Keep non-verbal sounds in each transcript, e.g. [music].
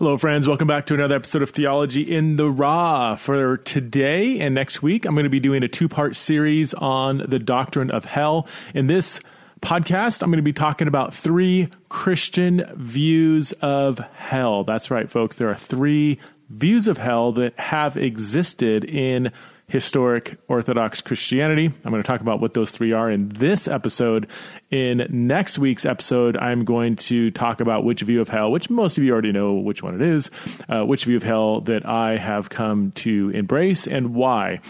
Hello, friends. Welcome back to another episode of Theology in the Raw. For today and next week, I'm going to be doing a two part series on the doctrine of hell. In this podcast, I'm going to be talking about three Christian views of hell. That's right, folks. There are three views of hell that have existed in historic Orthodox Christianity. I'm going to talk about what those three are in this episode. In next week's episode, I'm going to talk about which view of hell, which most of you already know which one it is, uh, which view of hell that I have come to embrace and why.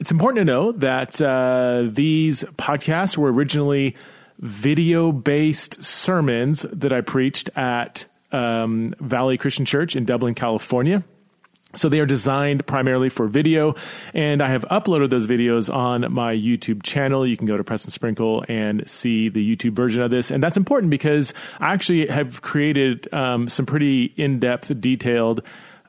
It's important to know that uh, these podcasts were originally video based sermons that I preached at um, Valley Christian Church in Dublin, California. So they are designed primarily for video, and I have uploaded those videos on my YouTube channel. You can go to Preston Sprinkle and see the YouTube version of this, and that's important because I actually have created um, some pretty in-depth, detailed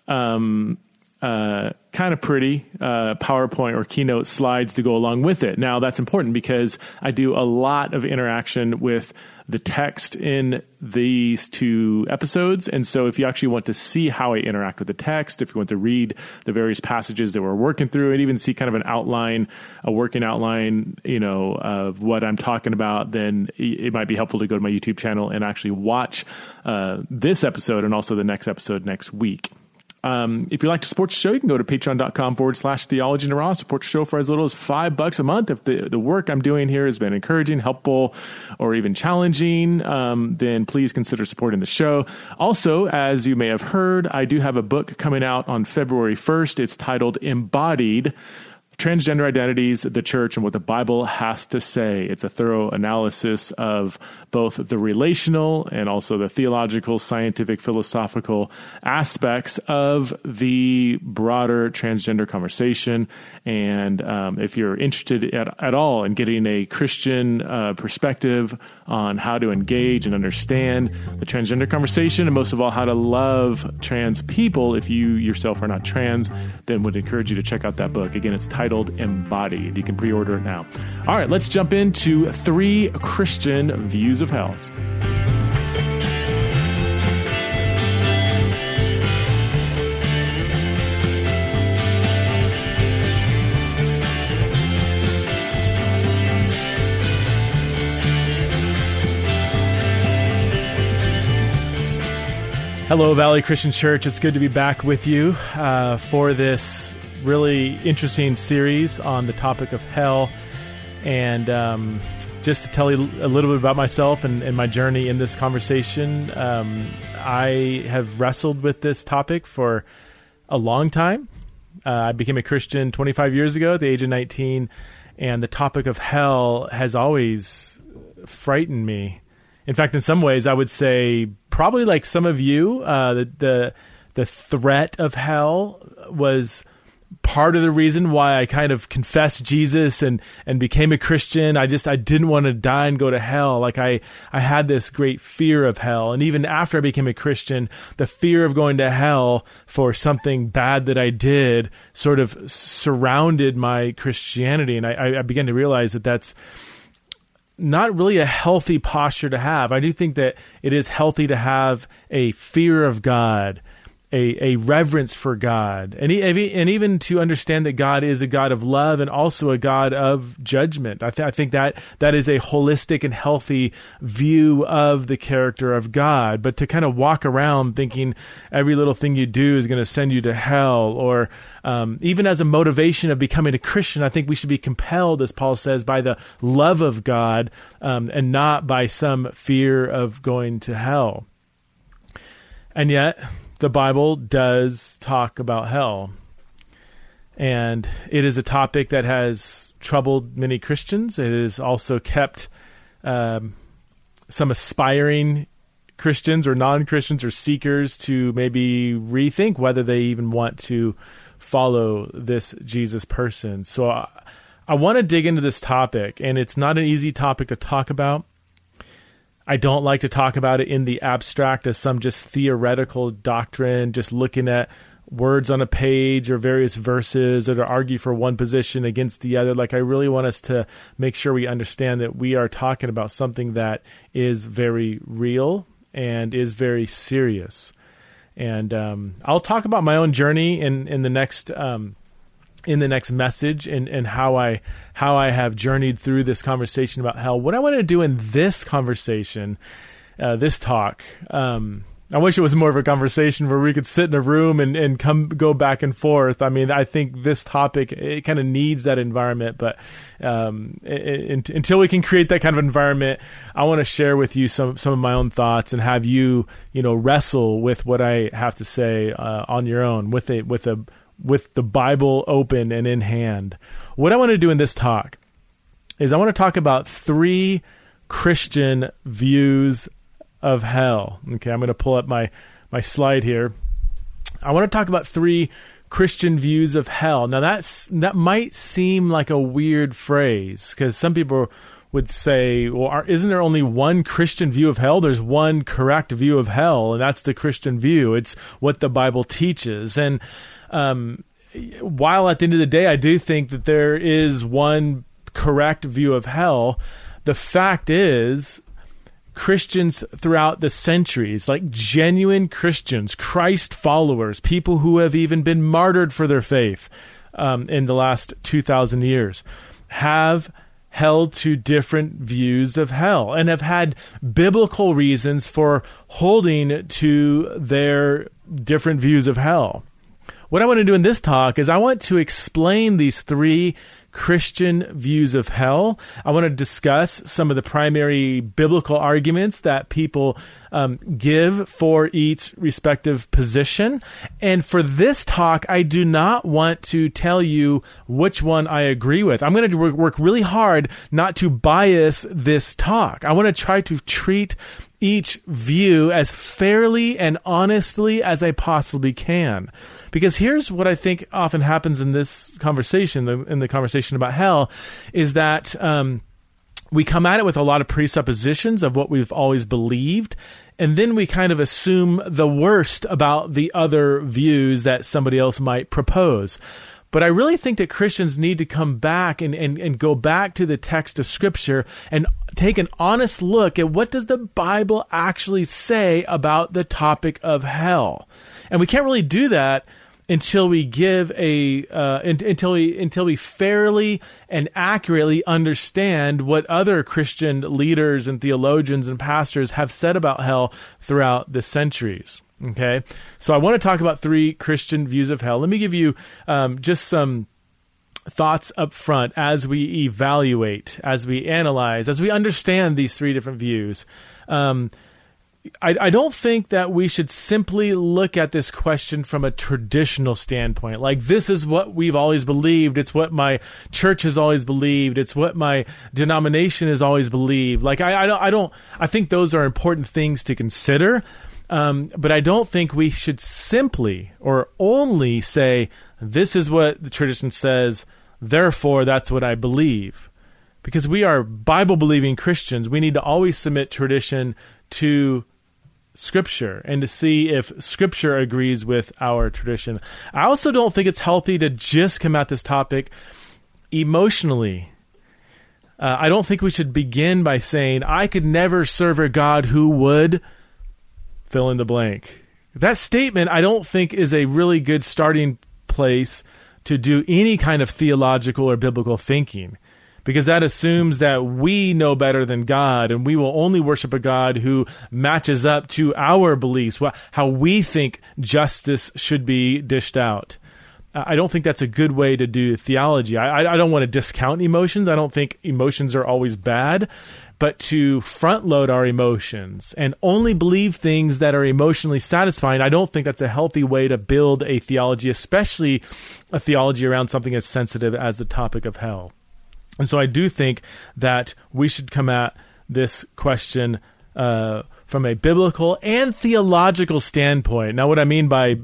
um, uh, kind of pretty uh, PowerPoint or Keynote slides to go along with it. Now, that's important because I do a lot of interaction with the text in these two episodes. And so, if you actually want to see how I interact with the text, if you want to read the various passages that we're working through, and even see kind of an outline, a working outline, you know, of what I'm talking about, then it might be helpful to go to my YouTube channel and actually watch uh, this episode and also the next episode next week. Um, if you like to support the show, you can go to patreon.com forward slash theology and raw. Support the show for as little as five bucks a month. If the, the work I'm doing here has been encouraging, helpful, or even challenging, um, then please consider supporting the show. Also, as you may have heard, I do have a book coming out on February 1st. It's titled Embodied transgender identities, the church, and what the Bible has to say. It's a thorough analysis of both the relational and also the theological, scientific, philosophical aspects of the broader transgender conversation. And um, if you're interested at, at, all in getting a Christian uh, perspective on how to engage and understand the transgender conversation, and most of all, how to love trans people if you yourself are not trans, then would encourage you to check out that book. Again, it's titled Embodied. You can pre order it now. All right, let's jump into three Christian views of hell. Hello, Valley Christian Church. It's good to be back with you uh, for this really interesting series on the topic of hell. And um, just to tell you a little bit about myself and, and my journey in this conversation, um, I have wrestled with this topic for a long time. Uh, I became a Christian 25 years ago at the age of 19, and the topic of hell has always frightened me in fact, in some ways, I would say probably like some of you, uh, the, the the threat of hell was part of the reason why I kind of confessed Jesus and and became a Christian. I just I didn't want to die and go to hell. Like I I had this great fear of hell, and even after I became a Christian, the fear of going to hell for something bad that I did sort of surrounded my Christianity, and I, I began to realize that that's not really a healthy posture to have. I do think that it is healthy to have a fear of God, a, a reverence for God, and, and even to understand that God is a God of love and also a God of judgment. I, th- I think that that is a holistic and healthy view of the character of God. But to kind of walk around thinking every little thing you do is going to send you to hell or um, even as a motivation of becoming a Christian, I think we should be compelled, as Paul says, by the love of God um, and not by some fear of going to hell. And yet, the Bible does talk about hell. And it is a topic that has troubled many Christians. It has also kept um, some aspiring Christians or non Christians or seekers to maybe rethink whether they even want to follow this Jesus person. So I, I want to dig into this topic, and it's not an easy topic to talk about. I don't like to talk about it in the abstract as some just theoretical doctrine, just looking at words on a page or various verses or to argue for one position against the other. Like, I really want us to make sure we understand that we are talking about something that is very real and is very serious. And um, I'll talk about my own journey in in the next um, in the next message and, and how I how I have journeyed through this conversation about hell. What I want to do in this conversation, uh, this talk. Um, I wish it was more of a conversation where we could sit in a room and, and come go back and forth. I mean, I think this topic it kind of needs that environment, but um, it, it, until we can create that kind of environment, I want to share with you some some of my own thoughts and have you you know wrestle with what I have to say uh, on your own with a with a with the Bible open and in hand. What I want to do in this talk is I want to talk about three Christian views of hell. Okay, I'm going to pull up my my slide here. I want to talk about three Christian views of hell. Now that's that might seem like a weird phrase because some people would say, "Well, are, isn't there only one Christian view of hell? There's one correct view of hell, and that's the Christian view. It's what the Bible teaches." And um, while at the end of the day, I do think that there is one correct view of hell. The fact is Christians throughout the centuries, like genuine Christians, Christ followers, people who have even been martyred for their faith um, in the last 2,000 years, have held to different views of hell and have had biblical reasons for holding to their different views of hell. What I want to do in this talk is I want to explain these three Christian views of hell. I want to discuss some of the primary biblical arguments that people um, give for each respective position. And for this talk, I do not want to tell you which one I agree with. I'm going to work really hard not to bias this talk. I want to try to treat each view as fairly and honestly as I possibly can. Because here's what I think often happens in this conversation, in the conversation about hell, is that um, we come at it with a lot of presuppositions of what we've always believed. And then we kind of assume the worst about the other views that somebody else might propose. But I really think that Christians need to come back and, and, and go back to the text of Scripture and take an honest look at what does the Bible actually say about the topic of hell. And we can't really do that until we give a uh, until we until we fairly and accurately understand what other Christian leaders and theologians and pastors have said about hell throughout the centuries. Okay, so I want to talk about three Christian views of hell. Let me give you um, just some thoughts up front as we evaluate, as we analyze, as we understand these three different views. Um, I, I don't think that we should simply look at this question from a traditional standpoint. Like, this is what we've always believed. It's what my church has always believed. It's what my denomination has always believed. Like, I, I don't, I don't, I think those are important things to consider. Um, but I don't think we should simply or only say, this is what the tradition says, therefore that's what I believe. Because we are Bible believing Christians, we need to always submit tradition to scripture and to see if scripture agrees with our tradition. I also don't think it's healthy to just come at this topic emotionally. Uh, I don't think we should begin by saying, I could never serve a God who would fill in the blank. That statement, I don't think, is a really good starting place to do any kind of theological or biblical thinking because that assumes that we know better than God and we will only worship a God who matches up to our beliefs, how we think justice should be dished out. I don't think that's a good way to do theology. I, I don't want to discount emotions. I don't think emotions are always bad, but to front load our emotions and only believe things that are emotionally satisfying, I don't think that's a healthy way to build a theology, especially a theology around something as sensitive as the topic of hell. And so I do think that we should come at this question uh, from a biblical and theological standpoint. Now, what I mean by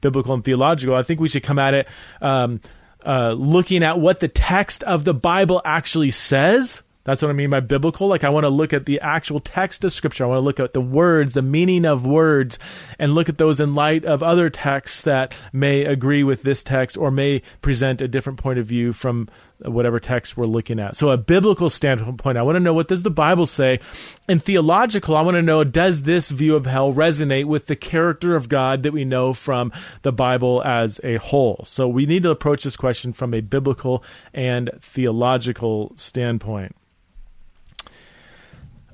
biblical and theological, I think we should come at it um, uh, looking at what the text of the Bible actually says. That's what I mean by biblical. Like, I want to look at the actual text of Scripture. I want to look at the words, the meaning of words, and look at those in light of other texts that may agree with this text or may present a different point of view from whatever text we're looking at. So a biblical standpoint, I want to know what does the Bible say? And theological, I want to know does this view of hell resonate with the character of God that we know from the Bible as a whole? So we need to approach this question from a biblical and theological standpoint.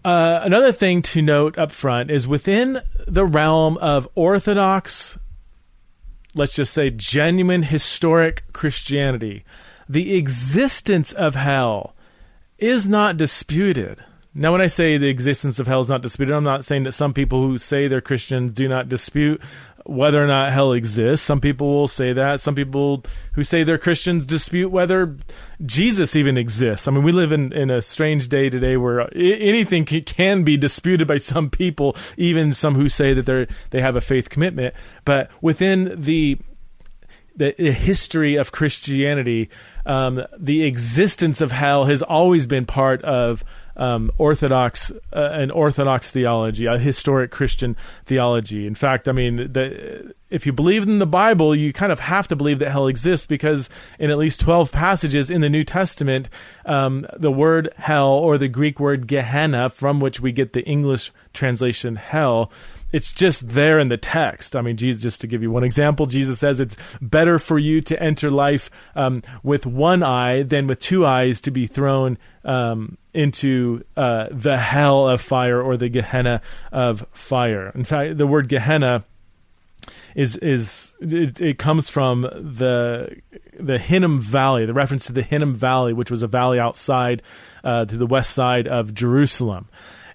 Uh, another thing to note up front is within the realm of Orthodox, let's just say genuine historic Christianity, the existence of hell is not disputed. Now, when I say the existence of hell is not disputed, I'm not saying that some people who say they're Christians do not dispute whether or not hell exists. Some people will say that. Some people who say they're Christians dispute whether Jesus even exists. I mean, we live in, in a strange day today where anything can be disputed by some people, even some who say that they they have a faith commitment. But within the the, history of Christianity, um, the existence of hell has always been part of um, Orthodox uh, an Orthodox theology, a historic Christian theology. In fact, I mean, the, if you believe in the Bible, you kind of have to believe that hell exists because in at least twelve passages in the New Testament, um, the word hell or the Greek word Gehenna, from which we get the English translation hell, it's just there in the text. I mean, Jesus, just to give you one example, Jesus says it's better for you to enter life um, with one eye than with two eyes to be thrown um, into uh, the hell of fire or the Gehenna of fire. In fact, the word Gehenna is is it, it, comes from the the Hinnom Valley, the reference to the Hinnom Valley, which was a valley outside uh, to the west side of Jerusalem.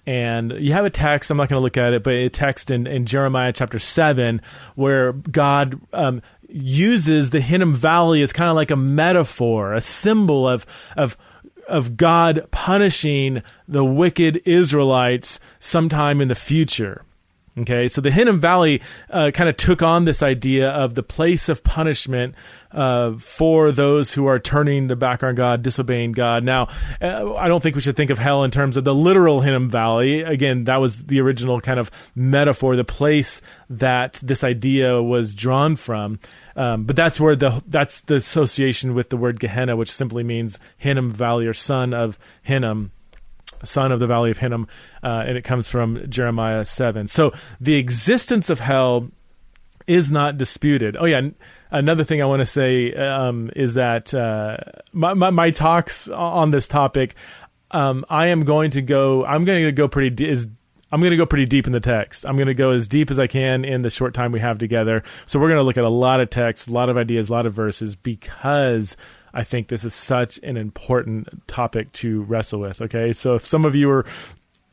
And you have a text, I'm not going to look at it, but a text in, in Jeremiah chapter 7 where God um, uses the Hinnom Valley as kind of like a metaphor, a symbol of, of, of God punishing the wicked Israelites sometime in the future. Okay, so the Hinnom Valley uh, kind of took on this idea of the place of punishment uh, for those who are turning the back on God, disobeying God. Now, uh, I don't think we should think of hell in terms of the literal Hinnom Valley. Again, that was the original kind of metaphor, the place that this idea was drawn from. Um, but that's where the that's the association with the word Gehenna, which simply means Hinnom Valley or son of Hinnom son of the valley of Hinnom, uh, and it comes from Jeremiah 7. So the existence of hell is not disputed. Oh, yeah. Another thing I want to say um, is that uh, my, my, my, talks on this topic, um, I am going to go, I'm going to go pretty, de- is, I'm going to go pretty deep in the text. I'm going to go as deep as I can in the short time we have together. So we're going to look at a lot of text, a lot of ideas, a lot of verses because I think this is such an important topic to wrestle with. Okay, so if some of you are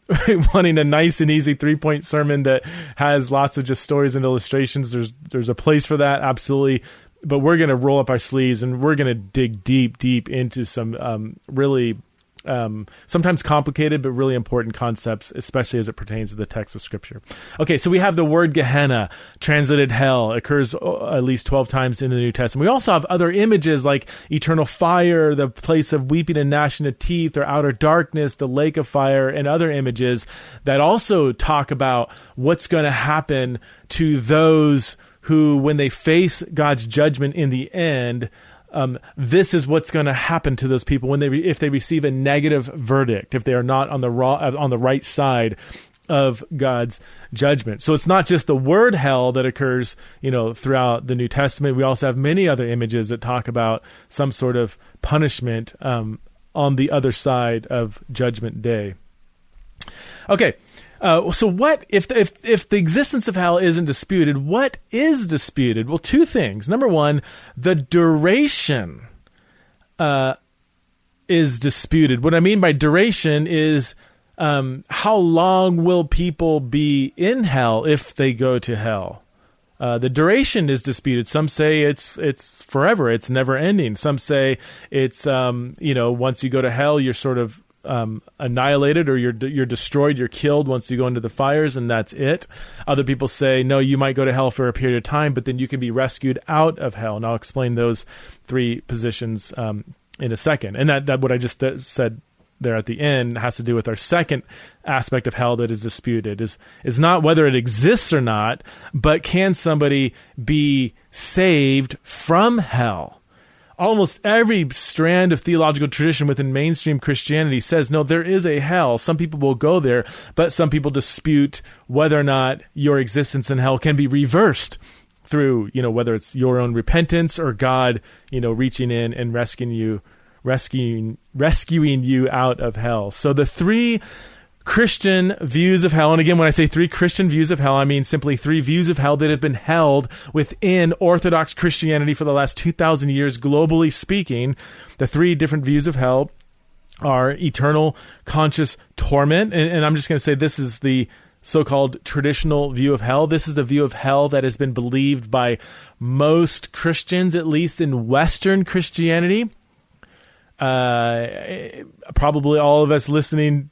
[laughs] wanting a nice and easy three point sermon that has lots of just stories and illustrations, there's there's a place for that, absolutely. But we're going to roll up our sleeves and we're going to dig deep, deep into some um, really um, sometimes complicated but really important concepts, especially as it pertains to the text of Scripture. Okay, so we have the word Gehenna, translated hell, occurs uh, at least 12 times in the New Testament. We also have other images like eternal fire, the place of weeping and gnashing of teeth, or outer darkness, the lake of fire, and other images that also talk about what's going to happen to those who, when they face God's judgment in the end, um, this is what's going to happen to those people when they re- if they receive a negative verdict if they are not on the raw uh, on the right side of God's judgment. So it's not just the word hell that occurs, you know, throughout the New Testament. We also have many other images that talk about some sort of punishment um, on the other side of Judgment Day. Okay, uh, so what if if if the existence of hell isn't disputed? What is disputed? Well, two things. Number one, the duration uh, is disputed. What I mean by duration is um, how long will people be in hell if they go to hell? Uh, the duration is disputed. Some say it's it's forever. It's never ending. Some say it's um, you know once you go to hell, you're sort of um, annihilated or you're you're destroyed, you're killed once you go into the fires, and that's it. Other people say no, you might go to hell for a period of time, but then you can be rescued out of hell. And I'll explain those three positions um, in a second. And that that what I just said there at the end has to do with our second aspect of hell that is disputed is is not whether it exists or not, but can somebody be saved from hell? Almost every strand of theological tradition within mainstream Christianity says no, there is a hell. Some people will go there, but some people dispute whether or not your existence in hell can be reversed through, you know, whether it's your own repentance or God, you know, reaching in and rescuing you, rescuing rescuing you out of hell. So the three Christian views of hell. And again, when I say three Christian views of hell, I mean simply three views of hell that have been held within Orthodox Christianity for the last 2,000 years, globally speaking. The three different views of hell are eternal conscious torment. And, and I'm just going to say this is the so called traditional view of hell. This is the view of hell that has been believed by most Christians, at least in Western Christianity. Uh, probably all of us listening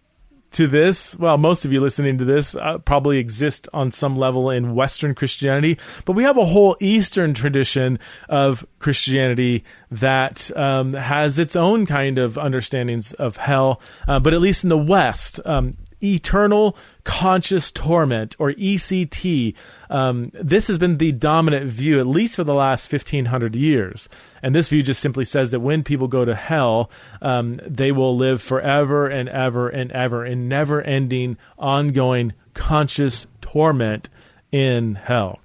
to this, well, most of you listening to this uh, probably exist on some level in Western Christianity, but we have a whole Eastern tradition of Christianity that um, has its own kind of understandings of hell. Uh, but at least in the West, um, eternal conscious torment or ECT. Um, this has been the dominant view, at least for the last 1500 years. And this view just simply says that when people go to hell, um, they will live forever and ever and ever in never ending, ongoing conscious torment in hell.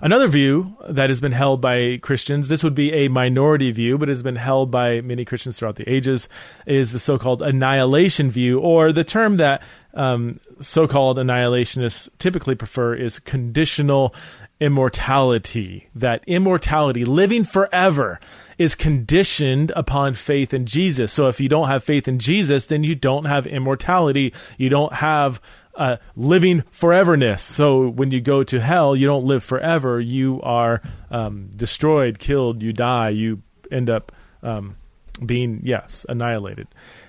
Another view that has been held by Christians, this would be a minority view, but has been held by many Christians throughout the ages, is the so called annihilation view, or the term that um, so called annihilationists typically prefer is conditional immortality. That immortality, living forever, is conditioned upon faith in Jesus. So if you don't have faith in Jesus, then you don't have immortality. You don't have uh, living foreverness. So when you go to hell, you don't live forever. You are um, destroyed, killed, you die, you end up um, being, yes, annihilated.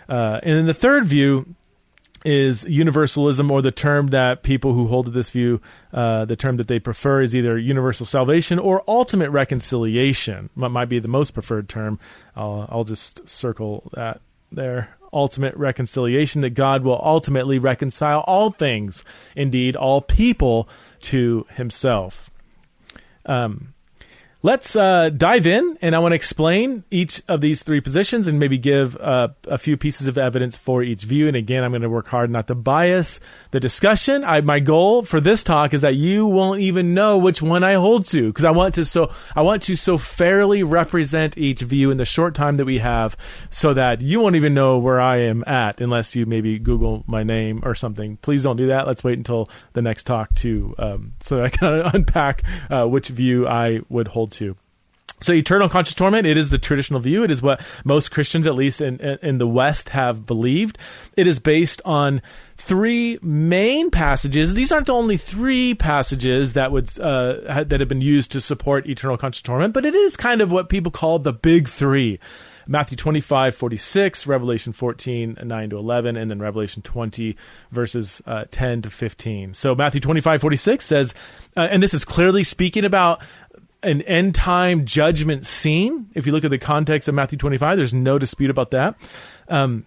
Uh, and then the third view is universalism, or the term that people who hold to this view, uh, the term that they prefer is either universal salvation or ultimate reconciliation. Might be the most preferred term. I'll, I'll just circle that there ultimate reconciliation, that God will ultimately reconcile all things, indeed, all people to himself. Um, Let's uh, dive in, and I want to explain each of these three positions and maybe give uh, a few pieces of evidence for each view. And again, I'm going to work hard not to bias the discussion. I, my goal for this talk is that you won't even know which one I hold to because I want to so I want to so fairly represent each view in the short time that we have, so that you won't even know where I am at unless you maybe Google my name or something. Please don't do that. Let's wait until the next talk to um, so I can [laughs] unpack uh, which view I would hold So eternal conscious torment, it is the traditional view. It is what most Christians, at least in, in the West, have believed. It is based on three main passages. These aren't the only three passages that would uh, that have been used to support eternal conscious torment, but it is kind of what people call the big three. Matthew 25, 46, Revelation 14, 9 to 11, and then Revelation 20, verses uh, 10 to 15. So Matthew 25, 46 says, uh, and this is clearly speaking about an end time judgment scene. If you look at the context of Matthew 25, there's no dispute about that. Um,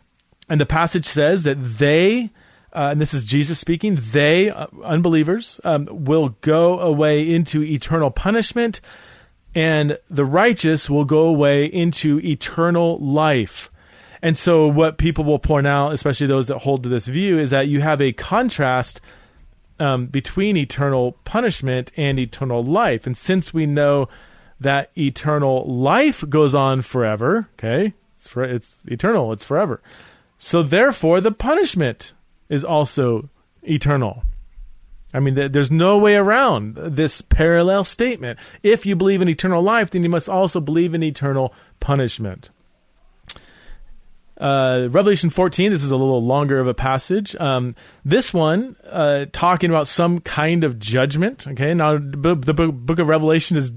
and the passage says that they, uh, and this is Jesus speaking, they, uh, unbelievers, um, will go away into eternal punishment, and the righteous will go away into eternal life. And so, what people will point out, especially those that hold to this view, is that you have a contrast um, between eternal punishment and eternal life. And since we know that eternal life goes on forever, okay, it's, for, it's eternal, it's forever. So therefore, the punishment is also eternal. I mean, there's no way around this parallel statement. If you believe in eternal life, then you must also believe in eternal punishment. Uh, Revelation 14, this is a little longer of a passage. Um, this one, uh, talking about some kind of judgment. Okay, now the book of Revelation is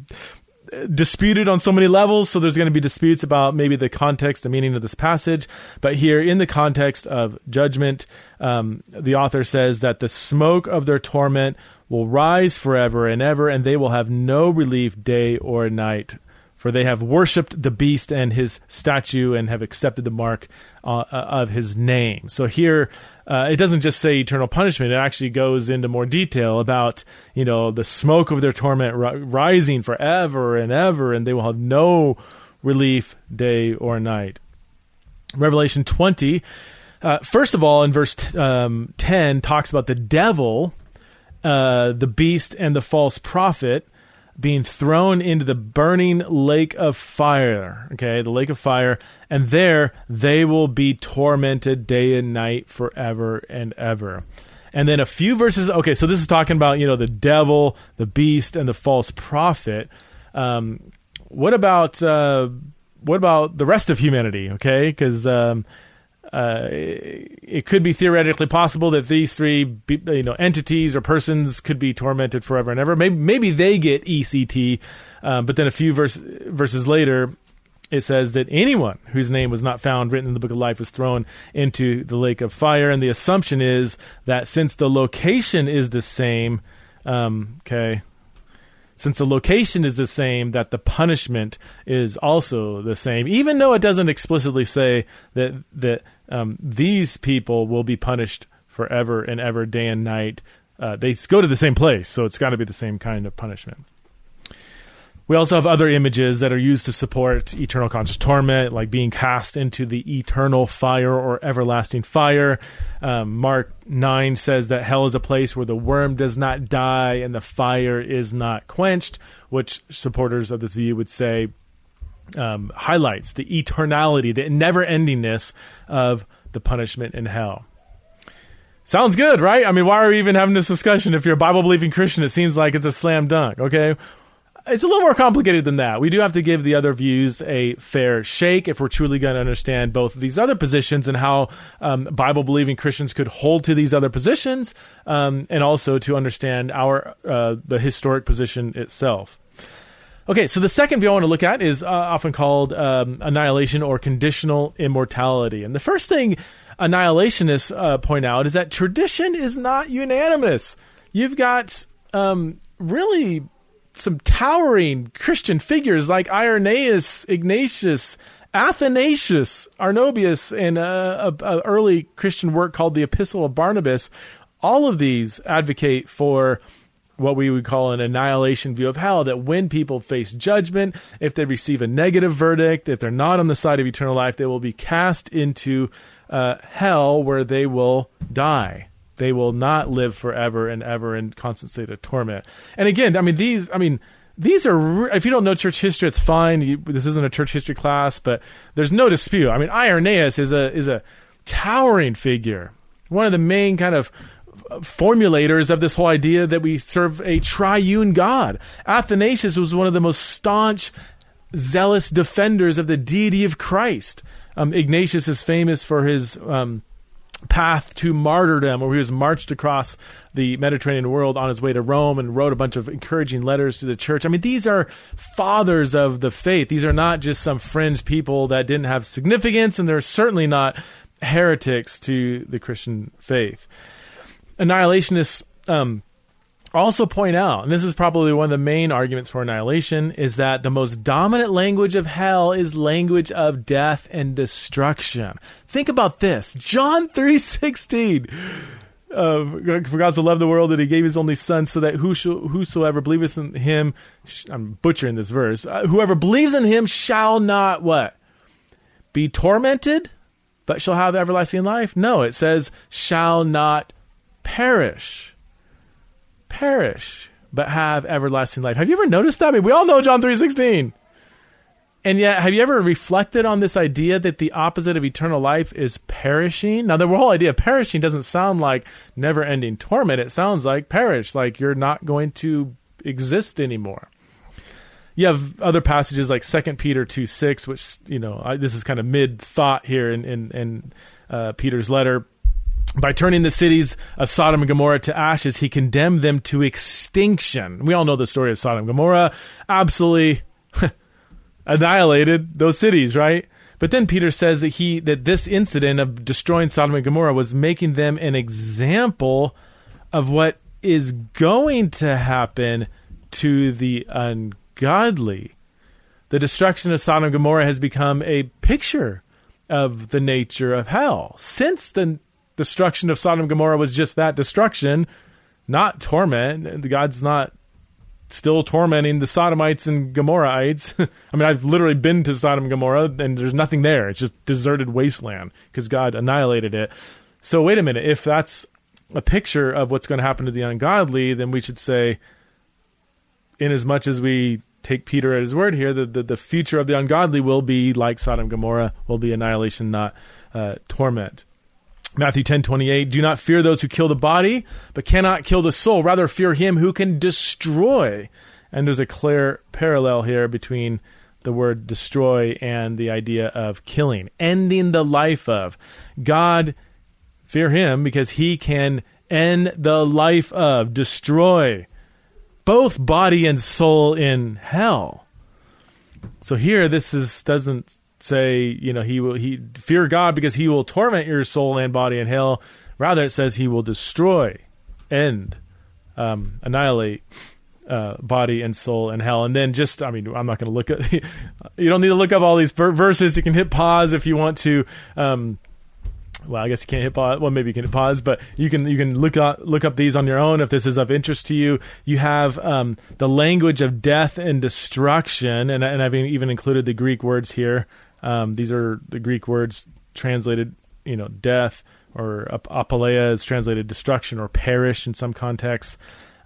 disputed on so many levels, so there's going to be disputes about maybe the context, the meaning of this passage. But here, in the context of judgment, um, the author says that the smoke of their torment will rise forever and ever, and they will have no relief day or night for they have worshipped the beast and his statue and have accepted the mark uh, uh, of his name. So here, uh, it doesn't just say eternal punishment; it actually goes into more detail about you know the smoke of their torment ri- rising forever and ever, and they will have no relief day or night. Revelation 20, uh, first of all, in verse t- um, 10, talks about the devil, uh, the beast, and the false prophet being thrown into the burning lake of fire. Okay, the lake of fire. And there they will be tormented day and night forever and ever. And then a few verses. Okay, so this is talking about, you know, the devil, the beast, and the false prophet. Um, what about. Uh, what about the rest of humanity? Okay, because um, uh, it could be theoretically possible that these three, you know, entities or persons could be tormented forever and ever. Maybe, maybe they get ECT, um, but then a few verse, verses later, it says that anyone whose name was not found written in the book of life was thrown into the lake of fire. And the assumption is that since the location is the same, um, okay, since the location is the same, that the punishment is also the same, even though it doesn't explicitly say that that um, these people will be punished forever and ever, day and night. Uh, they go to the same place, so it's got to be the same kind of punishment. We also have other images that are used to support eternal conscious torment, like being cast into the eternal fire or everlasting fire. Um, Mark 9 says that hell is a place where the worm does not die and the fire is not quenched, which supporters of this view would say um, highlights the eternality, the never endingness of the punishment in hell. Sounds good, right? I mean, why are we even having this discussion? If you're a Bible believing Christian, it seems like it's a slam dunk, okay? It's a little more complicated than that. We do have to give the other views a fair shake if we're truly going to understand both these other positions and how um, Bible believing Christians could hold to these other positions, um, and also to understand our uh, the historic position itself. Okay, so the second view I want to look at is uh, often called um, annihilation or conditional immortality. And the first thing annihilationists uh, point out is that tradition is not unanimous. You've got um, really some towering Christian figures like Irenaeus, Ignatius, Athanasius, Arnobius, and uh, a, a early Christian work called the Epistle of Barnabas. All of these advocate for what we would call an annihilation view of hell that when people face judgment, if they receive a negative verdict, if they're not on the side of eternal life, they will be cast into uh, hell where they will die. They will not live forever and ever in constant state of torment. And again, I mean, these, I mean, these are if you don't know church history it's fine you, this isn't a church history class but there's no dispute i mean irenaeus is a is a towering figure one of the main kind of formulators of this whole idea that we serve a triune God. Athanasius was one of the most staunch, zealous defenders of the deity of Christ. Um, Ignatius is famous for his um, path to martyrdom, where he was marched across the Mediterranean world on his way to Rome and wrote a bunch of encouraging letters to the church. I mean, these are fathers of the faith. These are not just some fringe people that didn't have significance, and they're certainly not heretics to the Christian faith annihilationists um, also point out, and this is probably one of the main arguments for annihilation, is that the most dominant language of hell is language of death and destruction. Think about this. John 3.16. Uh, for God so loved the world that he gave his only son so that who shall whosoever believeth in him, I'm butchering this verse, uh, whoever believes in him shall not what? Be tormented, but shall have everlasting life? No, it says shall not perish, perish, but have everlasting life. Have you ever noticed that? I mean, we all know John three sixteen. And yet, have you ever reflected on this idea that the opposite of eternal life is perishing? Now, the whole idea of perishing doesn't sound like never ending torment. It sounds like perish, like you're not going to exist anymore. You have other passages like Second Peter 2 6, which, you know, I, this is kind of mid thought here in, in, in uh, Peter's letter. By turning the cities of Sodom and Gomorrah to ashes, he condemned them to extinction. We all know the story of Sodom and Gomorrah. Absolutely [laughs] annihilated those cities, right? But then Peter says that he that this incident of destroying Sodom and Gomorrah was making them an example of what is going to happen to the ungodly. The destruction of Sodom and Gomorrah has become a picture of the nature of hell. Since the destruction of Sodom and Gomorrah was just that destruction, not torment. God's not still tormenting the Sodomites and Gomorrahites. [laughs] I mean, I've literally been to Sodom and Gomorrah, and there's nothing there. It's just deserted wasteland because God annihilated it. So wait a minute. If that's a picture of what's going to happen to the ungodly, then we should say, in as much as we take Peter at his word here, that the, the future of the ungodly will be like Sodom and Gomorrah, will be annihilation, not uh, torment. Matthew 10 28, do not fear those who kill the body, but cannot kill the soul. Rather, fear him who can destroy. And there's a clear parallel here between the word destroy and the idea of killing, ending the life of. God, fear him because he can end the life of, destroy both body and soul in hell. So here, this is doesn't say you know he will he fear God because he will torment your soul and body in hell. Rather, it says he will destroy, end, um, annihilate uh, body and soul in hell. And then just I mean I'm not going to look at [laughs] you don't need to look up all these verses. You can hit pause if you want to. Um, well, I guess you can't hit pause. Well, maybe you can hit pause, but you can you can look up look up these on your own if this is of interest to you. You have um, the language of death and destruction, and, and I've even included the Greek words here. Um, these are the Greek words translated, you know, death or apoleia is translated destruction or perish in some contexts.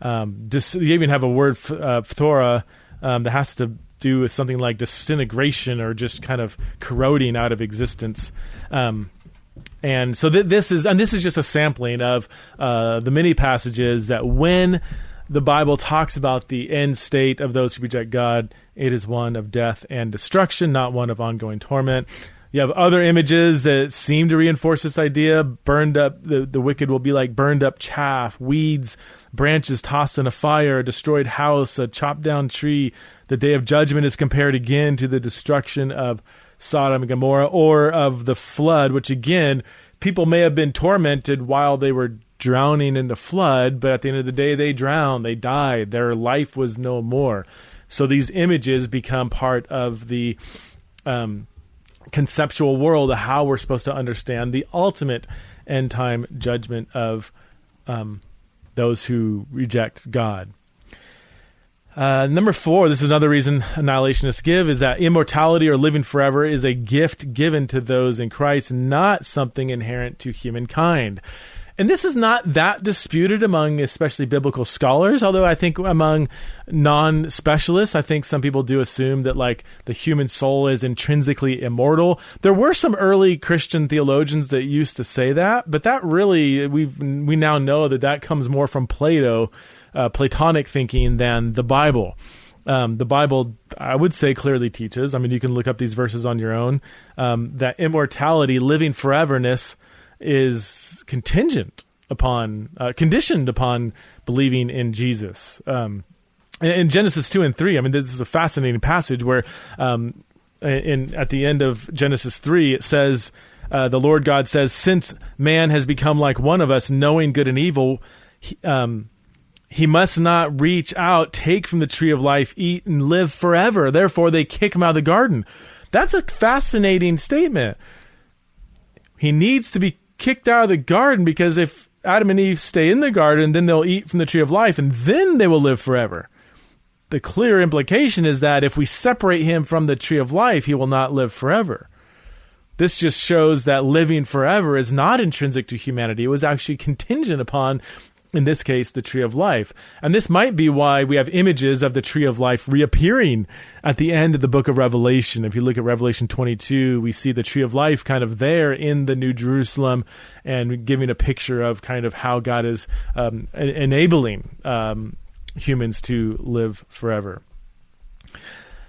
Um, dis- you even have a word uh, phthora um, that has to do with something like disintegration or just kind of corroding out of existence. Um, and so th- this is and this is just a sampling of uh, the many passages that when the Bible talks about the end state of those who reject God, it is one of death and destruction, not one of ongoing torment. You have other images that seem to reinforce this idea. Burned up, the, the wicked will be like burned up chaff, weeds, branches tossed in a fire, a destroyed house, a chopped down tree. The day of judgment is compared again to the destruction of Sodom and Gomorrah or of the flood, which again, people may have been tormented while they were drowning in the flood, but at the end of the day, they drowned, they died, their life was no more. So these images become part of the um, conceptual world of how we're supposed to understand the ultimate end time judgment of um, those who reject God. Uh, number four, this is another reason annihilationists give, is that immortality or living forever is a gift given to those in Christ, not something inherent to humankind. And this is not that disputed among especially biblical scholars, although I think among non specialists, I think some people do assume that like the human soul is intrinsically immortal. There were some early Christian theologians that used to say that, but that really, we we now know that that comes more from Plato, uh, Platonic thinking than the Bible. Um, the Bible, I would say, clearly teaches. I mean, you can look up these verses on your own. Um, that immortality, living foreverness, is contingent upon, uh, conditioned upon believing in Jesus. Um, in Genesis two and three, I mean, this is a fascinating passage where, um, in at the end of Genesis three, it says, uh, "The Lord God says, since man has become like one of us, knowing good and evil." He, um, he must not reach out, take from the tree of life, eat, and live forever. Therefore, they kick him out of the garden. That's a fascinating statement. He needs to be kicked out of the garden because if Adam and Eve stay in the garden, then they'll eat from the tree of life and then they will live forever. The clear implication is that if we separate him from the tree of life, he will not live forever. This just shows that living forever is not intrinsic to humanity. It was actually contingent upon in this case, the tree of life. And this might be why we have images of the tree of life reappearing at the end of the book of Revelation. If you look at Revelation 22, we see the tree of life kind of there in the New Jerusalem and giving a picture of kind of how God is um, enabling um, humans to live forever.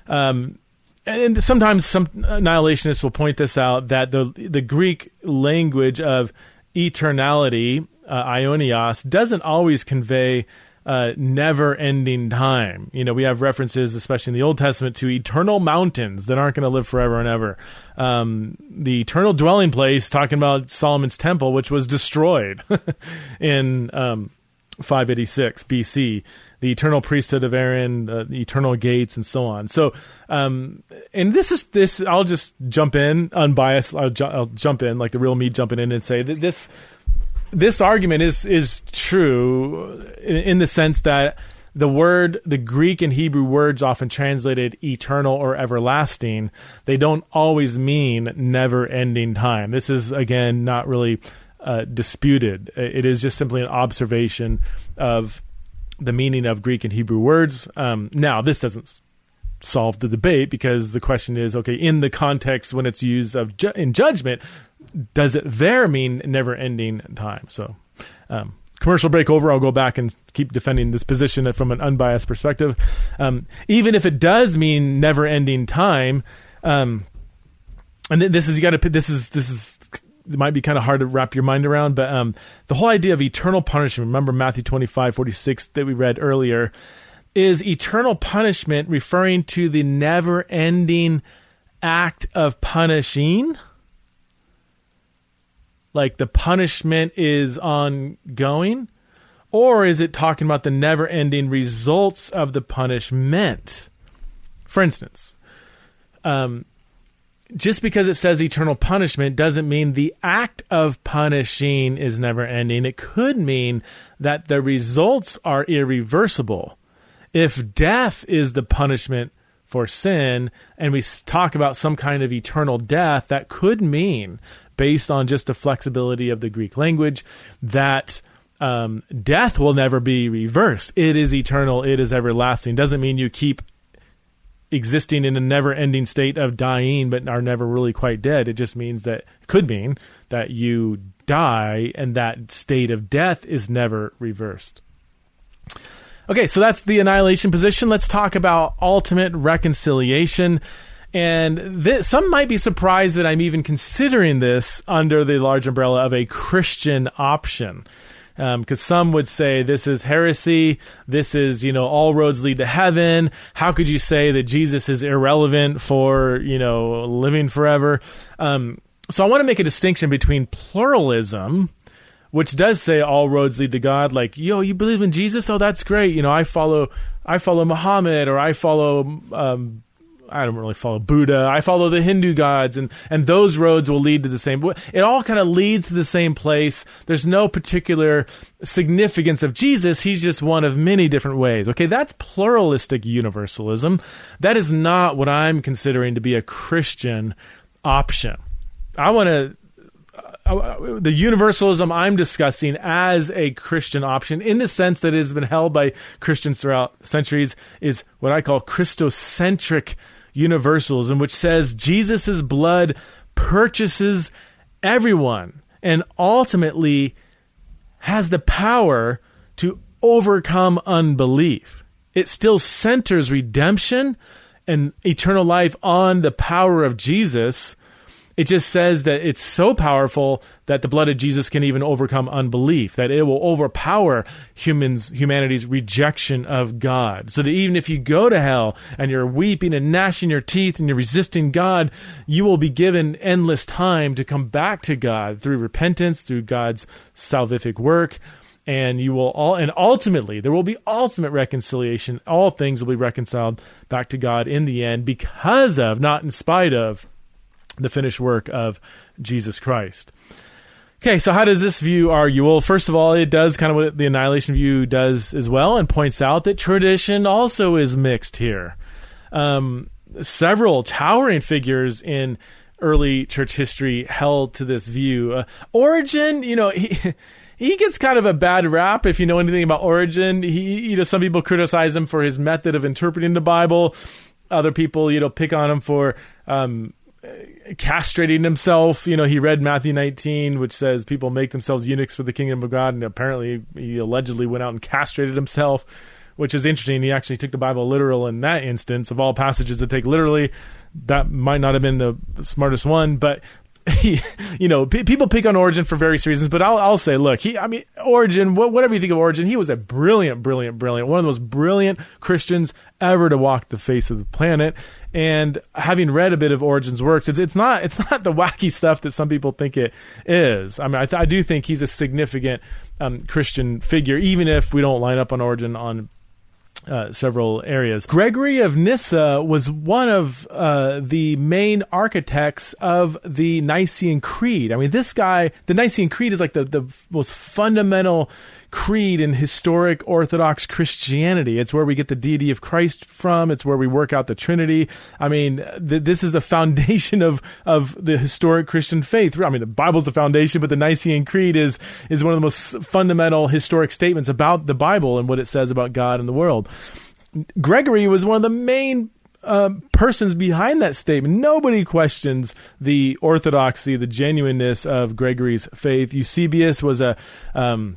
Um, and sometimes some annihilationists will point this out that the the Greek language of eternality uh, aionios doesn't always convey uh, never ending time. You know, we have references, especially in the Old Testament, to eternal mountains that aren't going to live forever and ever. Um, the eternal dwelling place, talking about Solomon's temple, which was destroyed [laughs] in um, 586 BC. The eternal priesthood of Aaron, uh, the eternal gates, and so on. So, um, and this is this. I'll just jump in, unbiased. I'll, ju- I'll jump in, like the real me, jumping in and say that this this argument is is true in, in the sense that the word, the Greek and Hebrew words often translated eternal or everlasting, they don't always mean never ending time. This is, again, not really uh, disputed. It is just simply an observation of the meaning of Greek and Hebrew words. Um, now, this doesn't solve the debate because the question is okay, in the context when it's used of ju- in judgment, does it there mean never ending time? So, um, commercial break over, I'll go back and keep defending this position from an unbiased perspective. Um, even if it does mean never ending time, um, and this is you got to this is this is it might be kind of hard to wrap your mind around, but um, the whole idea of eternal punishment. Remember Matthew twenty five forty six that we read earlier. Is eternal punishment referring to the never ending act of punishing? Like the punishment is ongoing? Or is it talking about the never ending results of the punishment? For instance, um, just because it says eternal punishment doesn't mean the act of punishing is never ending. It could mean that the results are irreversible. If death is the punishment for sin, and we talk about some kind of eternal death, that could mean based on just the flexibility of the Greek language that um, death will never be reversed. It is eternal. It is everlasting. Doesn't mean you keep existing in a never ending state of dying but are never really quite dead. It just means that could mean that you die and that state of death is never reversed. Okay, so that's the annihilation position. Let's talk about ultimate reconciliation. And some might be surprised that I'm even considering this under the large umbrella of a Christian option. Because um, some would say this is heresy. This is, you know, all roads lead to heaven. How could you say that Jesus is irrelevant for, you know, living forever? Um, so I want to make a distinction between pluralism, which does say all roads lead to God. Like, yo, you believe in Jesus? Oh, that's great. You know, I follow, I follow Muhammad, or I follow um, I don't really follow Buddha. I follow the Hindu gods, and and those roads will lead to the same. It all kind of leads to the same place. There's no particular significance of Jesus. He's just one of many different ways. Okay, that's pluralistic universalism. That is not what I'm considering to be a Christian option. I want to uh, uh, the universalism I'm discussing as a Christian option, in the sense that it has been held by Christians throughout centuries, is what I call Christocentric universalism, which says Jesus' blood purchases everyone and ultimately has the power to overcome unbelief. It still centers redemption and eternal life on the power of Jesus it just says that it's so powerful that the blood of Jesus can even overcome unbelief, that it will overpower humans humanity's rejection of God. So that even if you go to hell and you're weeping and gnashing your teeth and you're resisting God, you will be given endless time to come back to God through repentance, through God's salvific work and you will all and ultimately there will be ultimate reconciliation all things will be reconciled back to god in the end because of not in spite of the finished work of Jesus Christ. Okay, so how does this view argue? Well, first of all, it does kind of what the annihilation view does as well, and points out that tradition also is mixed here. Um, several towering figures in early church history held to this view. Uh, Origen, you know, he. [laughs] He gets kind of a bad rap if you know anything about Origen. He, you know, some people criticize him for his method of interpreting the Bible. Other people, you know, pick on him for um, castrating himself. You know, he read Matthew 19, which says people make themselves eunuchs for the kingdom of God, and apparently he allegedly went out and castrated himself, which is interesting. He actually took the Bible literal in that instance. Of all passages to take literally, that might not have been the smartest one, but he, [laughs] you know, p- people pick on Origen for various reasons, but I'll, I'll say, look, he, I mean, Origen, wh- whatever you think of Origen, he was a brilliant, brilliant, brilliant, one of the most brilliant Christians ever to walk the face of the planet. And having read a bit of Origen's works, it's, it's not, it's [laughs] not the wacky stuff that some people think it is. I mean, I, th- I do think he's a significant um, Christian figure, even if we don't line up on Origen on uh, several areas. Gregory of Nyssa was one of uh, the main architects of the Nicene Creed. I mean, this guy, the Nicene Creed is like the, the most fundamental creed in historic Orthodox Christianity. It's where we get the deity of Christ from. It's where we work out the Trinity. I mean, th- this is the foundation of of the historic Christian faith. I mean, the Bible's the foundation, but the Nicene Creed is is one of the most fundamental historic statements about the Bible and what it says about God and the world. Gregory was one of the main uh, persons behind that statement. Nobody questions the orthodoxy, the genuineness of Gregory's faith. Eusebius was a um,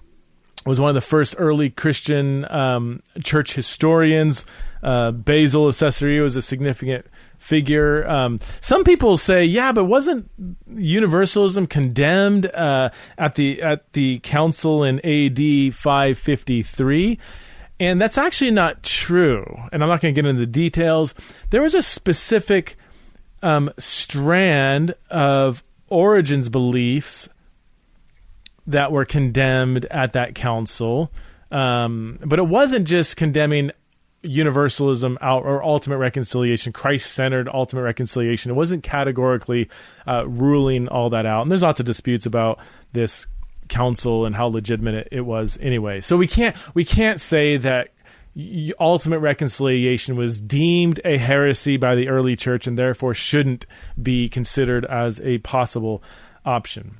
was one of the first early Christian um, church historians. Uh, Basil of Caesarea was a significant figure. Um, some people say, yeah, but wasn't universalism condemned uh, at the at the council in A.D. 553? And that's actually not true. And I'm not going to get into the details. There was a specific um, strand of Origen's beliefs that were condemned at that council. Um, but it wasn't just condemning universalism out or ultimate reconciliation, Christ centered ultimate reconciliation. It wasn't categorically uh, ruling all that out. And there's lots of disputes about this council and how legitimate it, it was anyway. So we can't we can't say that ultimate reconciliation was deemed a heresy by the early church and therefore shouldn't be considered as a possible option.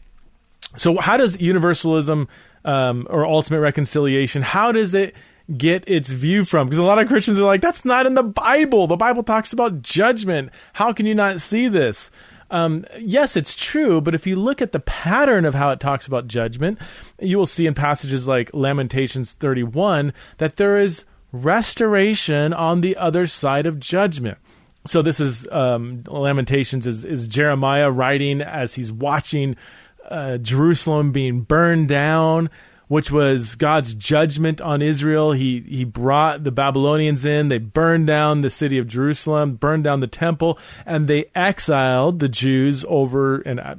So how does universalism um, or ultimate reconciliation how does it get its view from because a lot of Christians are like that's not in the Bible. The Bible talks about judgment. How can you not see this? Um, yes, it's true, but if you look at the pattern of how it talks about judgment, you will see in passages like Lamentations 31 that there is restoration on the other side of judgment. So this is um, Lamentations is, is Jeremiah writing as he's watching uh, Jerusalem being burned down which was God's judgment on Israel. He he brought the Babylonians in. They burned down the city of Jerusalem, burned down the temple, and they exiled the Jews over and uh,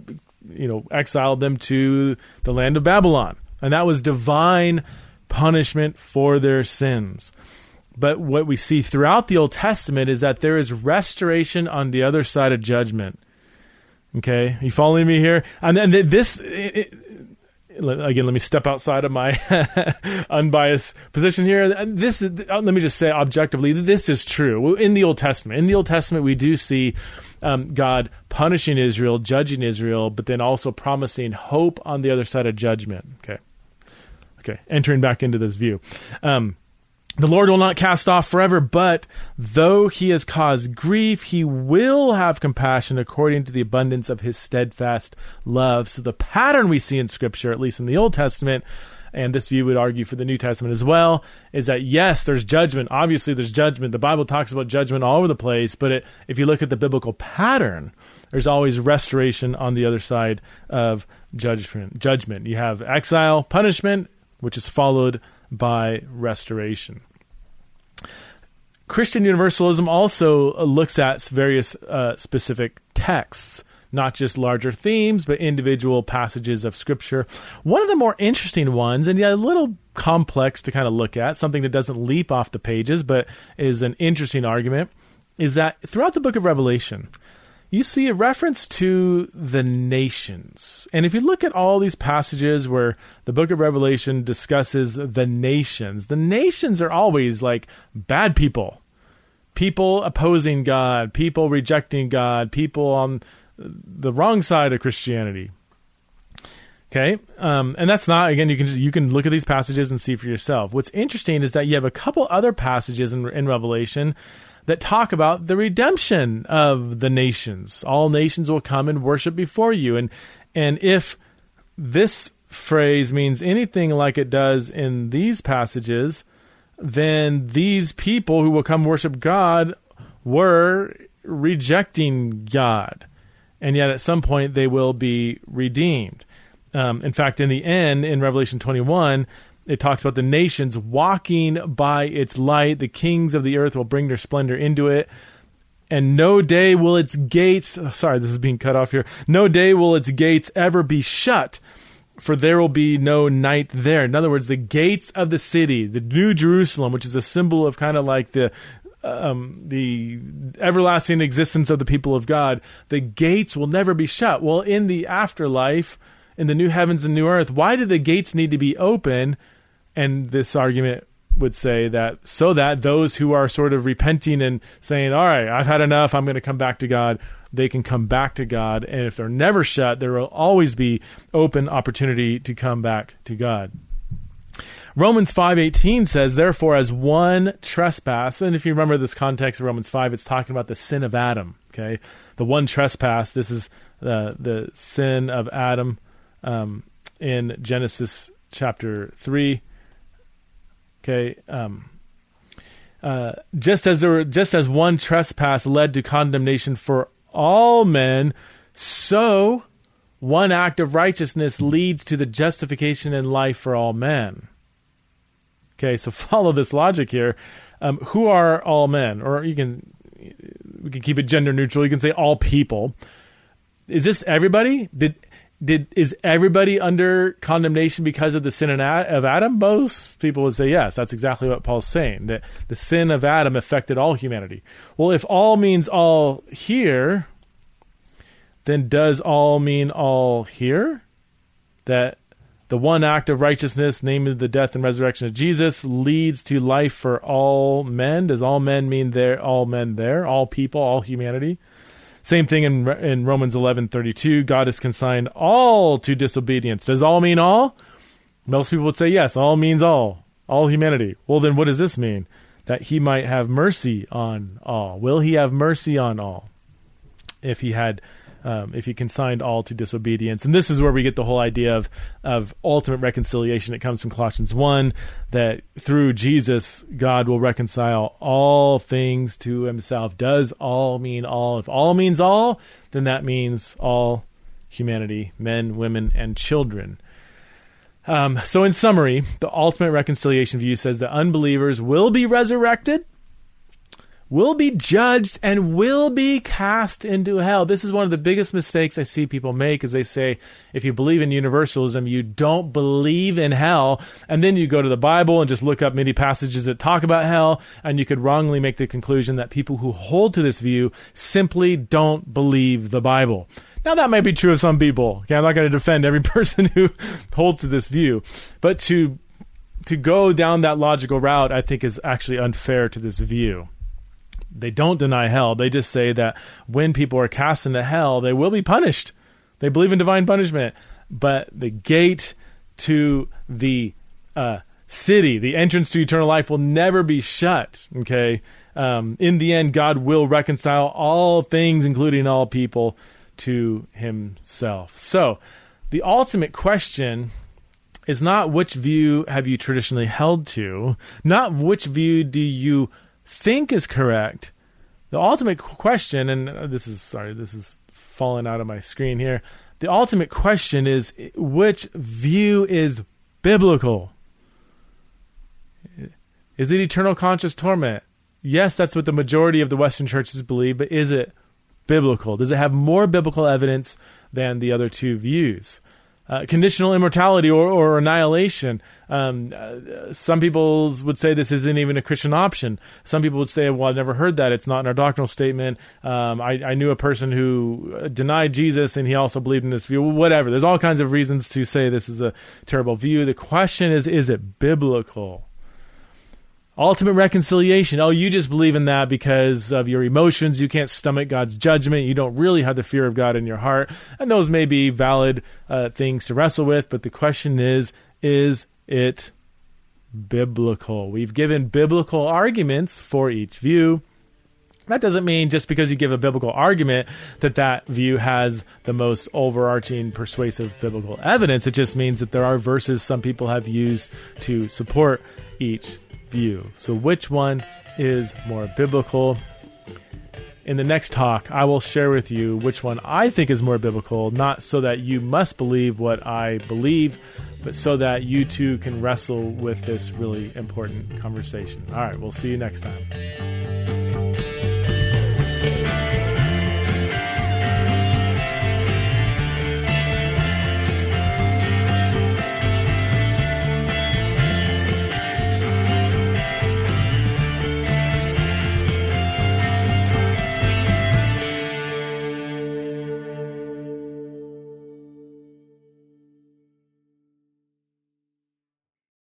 you know exiled them to the land of Babylon. And that was divine punishment for their sins. But what we see throughout the Old Testament is that there is restoration on the other side of judgment. Okay, you following me here? And then this, it, again, let me step outside of my [laughs] unbiased position here. This, uh, let me just say objectively, this is true in the Old Testament. In the Old Testament, we do see um, God punishing Israel, judging Israel, but then also promising hope on the other side of judgment. Okay, okay, entering back into this view. Um, the Lord will not cast off forever, but though he has caused grief, he will have compassion according to the abundance of his steadfast love. So the pattern we see in Scripture, at least in the Old Testament, and this view would argue for the New Testament as well, is that yes, there's judgment. Obviously, there's judgment. The Bible talks about judgment all over the place, but it, if you look at the biblical pattern, there's always restoration on the other side of judgment. Judgment. You have exile, punishment, which is followed by restoration. Christian Universalism also uh, looks at various uh, specific texts, not just larger themes, but individual passages of Scripture. One of the more interesting ones, and yeah, a little complex to kind of look at, something that doesn't leap off the pages, but is an interesting argument, is that throughout the book of Revelation, you see a reference to the nations. And if you look at all these passages where the book of Revelation discusses the nations, the nations are always like bad people, people opposing God, people rejecting God, people on the wrong side of Christianity. Okay, um, and that's not again. You can you can look at these passages and see for yourself. What's interesting is that you have a couple other passages in, in Revelation that talk about the redemption of the nations. All nations will come and worship before you. And and if this phrase means anything like it does in these passages, then these people who will come worship God were rejecting God. And yet at some point they will be redeemed. Um, in fact, in the end, in Revelation 21, it talks about the nations walking by its light. The kings of the earth will bring their splendor into it. And no day will its gates, oh, sorry, this is being cut off here. No day will its gates ever be shut, for there will be no night there. In other words, the gates of the city, the New Jerusalem, which is a symbol of kind of like the um, the everlasting existence of the people of God, the gates will never be shut. Well, in the afterlife, in the new heavens and new earth, why do the gates need to be open? and this argument would say that so that those who are sort of repenting and saying, "All right, I've had enough. I'm going to come back to God." They can come back to God, and if they're never shut, there will always be open opportunity to come back to God. Romans 5:18 says, "Therefore as one trespass," and if you remember this context of Romans 5, it's talking about the sin of Adam, okay? The one trespass, this is the the sin of Adam um, in Genesis chapter 3. Okay, um, uh, just as there were, just as one trespass led to condemnation for all men, so one act of righteousness leads to the justification and life for all men. Okay, so [laughs] follow this logic here. Um, who are all men? Or you can we can keep it gender neutral. You can say all people. Is this everybody? Did did is everybody under condemnation because of the sin of Adam? Most people would say yes. That's exactly what Paul's saying. That the sin of Adam affected all humanity. Well, if all means all here, then does all mean all here? That the one act of righteousness, namely the death and resurrection of Jesus, leads to life for all men. Does all men mean there? All men there? All people? All humanity? Same thing in in Romans eleven thirty two. God has consigned all to disobedience. Does all mean all? Most people would say yes. All means all. All humanity. Well, then what does this mean? That He might have mercy on all. Will He have mercy on all? If He had um, if he consigned all to disobedience. And this is where we get the whole idea of of ultimate reconciliation. It comes from Colossians one that through Jesus, God will reconcile all things to Himself. Does all mean all? If all means all, then that means all humanity, men, women, and children. Um, so, in summary, the ultimate reconciliation view says that unbelievers will be resurrected will be judged and will be cast into hell. This is one of the biggest mistakes I see people make is they say if you believe in universalism, you don't believe in hell, and then you go to the Bible and just look up many passages that talk about hell, and you could wrongly make the conclusion that people who hold to this view simply don't believe the Bible. Now that might be true of some people. Okay, I'm not going to defend every [laughs] person who holds to this view, but to to go down that logical route, I think is actually unfair to this view they don't deny hell. They just say that when people are cast into hell, they will be punished. They believe in divine punishment, but the gate to the uh, city, the entrance to eternal life, will never be shut. Okay. Um, in the end, God will reconcile all things, including all people, to Himself. So, the ultimate question is not which view have you traditionally held to, not which view do you think is correct. The ultimate question, and uh, this is sorry, this is falling out of my screen here. The ultimate question is which view is biblical? Is it eternal conscious torment? Yes, that's what the majority of the Western churches believe, but is it biblical? Does it have more biblical evidence than the other two views? Uh, conditional immortality or, or annihilation. Um, uh, some people would say this isn't even a Christian option. Some people would say, well, I've never heard that. It's not in our doctrinal statement. Um, I, I, knew a person who uh, denied Jesus and he also believed in this view. Whatever. There's all kinds of reasons to say this is a terrible view. The question is, is it biblical? Ultimate reconciliation. Oh, you just believe in that because of your emotions. You can't stomach God's judgment. You don't really have the fear of God in your heart. And those may be valid uh, things to wrestle with. But the question is is it biblical? We've given biblical arguments for each view. That doesn't mean just because you give a biblical argument that that view has the most overarching persuasive biblical evidence. It just means that there are verses some people have used to support each view. So, which one is more biblical? In the next talk, I will share with you which one I think is more biblical, not so that you must believe what I believe, but so that you too can wrestle with this really important conversation. All right, we'll see you next time.